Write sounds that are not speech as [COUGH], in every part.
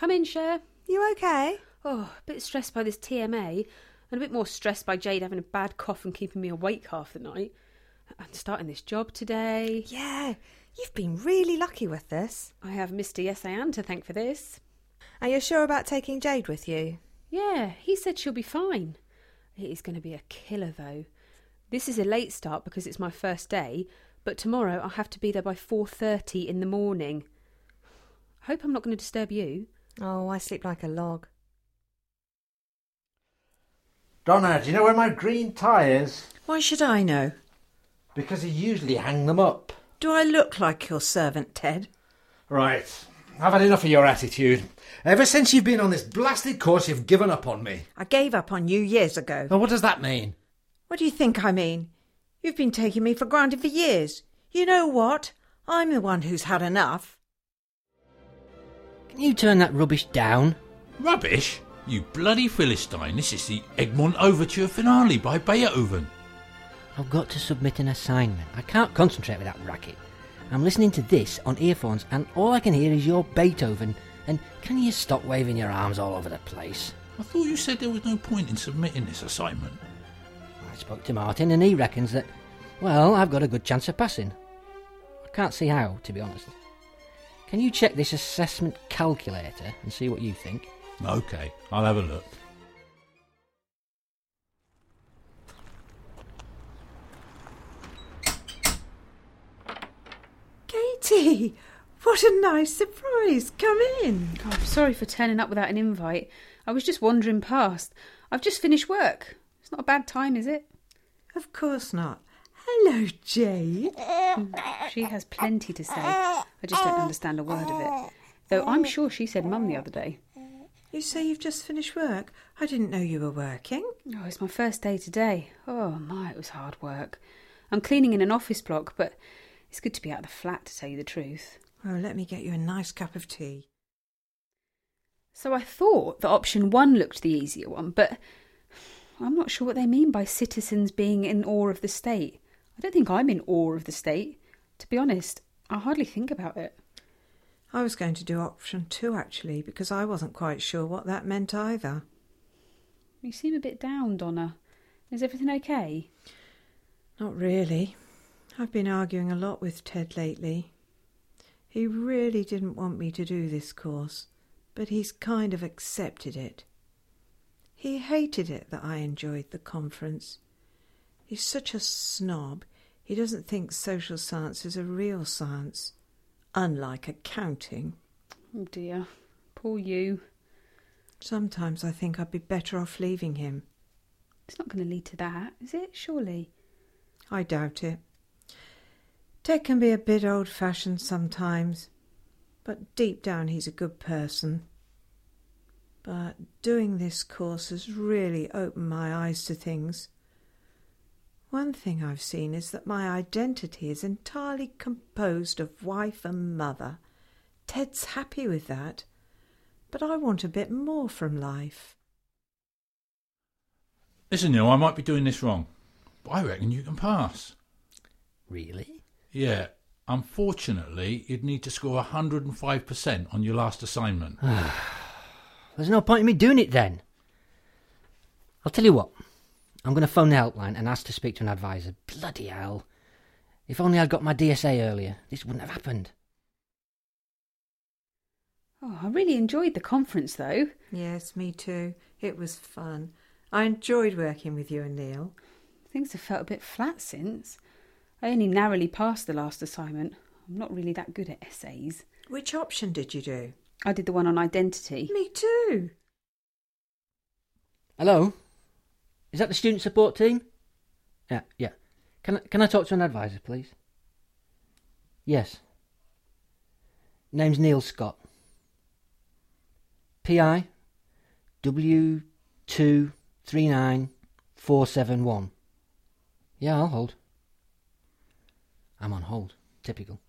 Come in, Cher. You okay? Oh, a bit stressed by this TMA, and a bit more stressed by Jade having a bad cough and keeping me awake half the night. And starting this job today. Yeah, you've been really lucky with this. I have Mr. Yes I Am to thank for this. Are you sure about taking Jade with you? Yeah, he said she'll be fine. It is going to be a killer, though. This is a late start because it's my first day, but tomorrow I'll have to be there by 4.30 in the morning. I hope I'm not going to disturb you. Oh, I sleep like a log. Donna, do you know where my green tie is? Why should I know? Because he usually hang them up. Do I look like your servant, Ted? Right. I've had enough of your attitude. Ever since you've been on this blasted course, you've given up on me. I gave up on you years ago. Now, what does that mean? What do you think I mean? You've been taking me for granted for years. You know what? I'm the one who's had enough. Can you turn that rubbish down? Rubbish? You bloody Philistine, this is the Egmont Overture finale by Beethoven. I've got to submit an assignment. I can't concentrate with that racket. I'm listening to this on earphones and all I can hear is your Beethoven. And can you stop waving your arms all over the place? I thought you said there was no point in submitting this assignment. I spoke to Martin and he reckons that, well, I've got a good chance of passing. I can't see how, to be honest. Can you check this assessment calculator and see what you think? Okay, I'll have a look. Katie, what a nice surprise. Come in. Oh, I'm sorry for turning up without an invite. I was just wandering past. I've just finished work. It's not a bad time, is it? Of course not. Hello, Jade. Mm, she has plenty to say. I just don't understand a word of it. Though I'm sure she said mum the other day. You say you've just finished work? I didn't know you were working. Oh, it's my first day today. Oh my, it was hard work. I'm cleaning in an office block, but it's good to be out of the flat, to tell you the truth. Oh, let me get you a nice cup of tea. So I thought that option one looked the easier one, but I'm not sure what they mean by citizens being in awe of the state. I don't think I'm in awe of the state. To be honest, I hardly think about it. I was going to do option two, actually, because I wasn't quite sure what that meant either. You seem a bit down, Donna. Is everything okay? Not really. I've been arguing a lot with Ted lately. He really didn't want me to do this course, but he's kind of accepted it. He hated it that I enjoyed the conference. He's such a snob, he doesn't think social science is a real science, unlike accounting. Oh dear. Poor you. Sometimes I think I'd be better off leaving him. It's not going to lead to that, is it? Surely. I doubt it. Ted can be a bit old fashioned sometimes, but deep down he's a good person. But doing this course has really opened my eyes to things. One thing I've seen is that my identity is entirely composed of wife and mother. Ted's happy with that, but I want a bit more from life. Listen, Neil, I might be doing this wrong, but I reckon you can pass. Really? Yeah, unfortunately, you'd need to score 105% on your last assignment. [SIGHS] There's no point in me doing it then. I'll tell you what. I'm going to phone the helpline and ask to speak to an advisor. Bloody hell. If only I'd got my DSA earlier, this wouldn't have happened. Oh, I really enjoyed the conference, though. Yes, me too. It was fun. I enjoyed working with you and Neil. Things have felt a bit flat since. I only narrowly passed the last assignment. I'm not really that good at essays. Which option did you do? I did the one on identity. Me too. Hello? Is that the student support team? Yeah, yeah. Can I, can I talk to an advisor, please? Yes. Name's Neil Scott. PI W two three nine four seven one. Yeah, I'll hold. I'm on hold. Typical.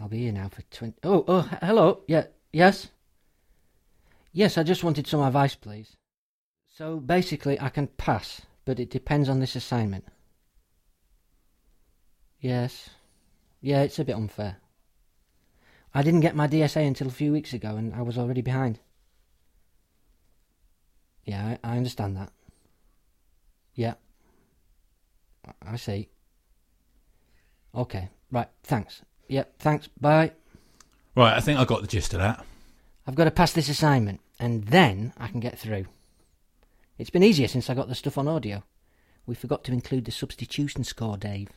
I'll be here now for twenty. Oh, oh, hello. Yeah, yes. Yes, I just wanted some advice, please. So basically, I can pass, but it depends on this assignment. Yes. Yeah, it's a bit unfair. I didn't get my DSA until a few weeks ago, and I was already behind. Yeah, I, I understand that. Yeah. I see. Okay, right, thanks. Yep, thanks, bye. Right, I think I got the gist of that. I've got to pass this assignment, and then I can get through. It's been easier since I got the stuff on audio. We forgot to include the substitution score, Dave.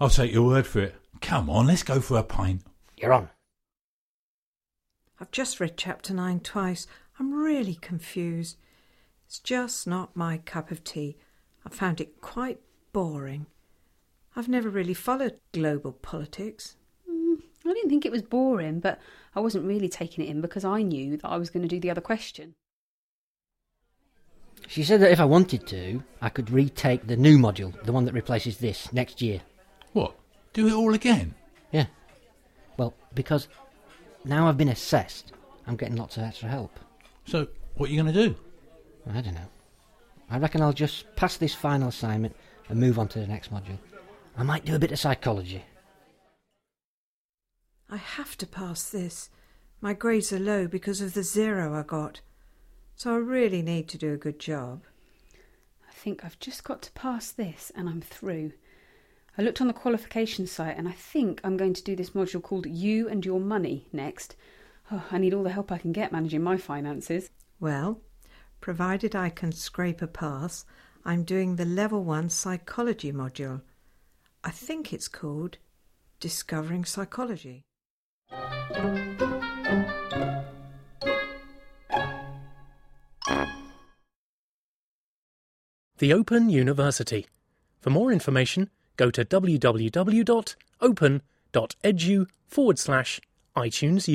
I'll take your word for it. Come on, let's go for a pint. You're on. I've just read chapter 9 twice. I'm really confused. It's just not my cup of tea. I found it quite boring. I've never really followed global politics. Mm, I didn't think it was boring, but I wasn't really taking it in because I knew that I was going to do the other question. She said that if I wanted to, I could retake the new module, the one that replaces this, next year. What? Do it all again? Yeah. Well, because now I've been assessed, I'm getting lots of extra help. So, what are you going to do? I don't know. I reckon I'll just pass this final assignment and move on to the next module. I might do a bit of psychology. I have to pass this. My grades are low because of the zero I got. So I really need to do a good job. I think I've just got to pass this and I'm through. I looked on the qualification site and I think I'm going to do this module called You and Your Money next. Oh, I need all the help I can get managing my finances. Well, provided I can scrape a pass, I'm doing the level 1 psychology module. I think it's called Discovering Psychology. The Open University. For more information, go to www.open.edu forward slash iTunes.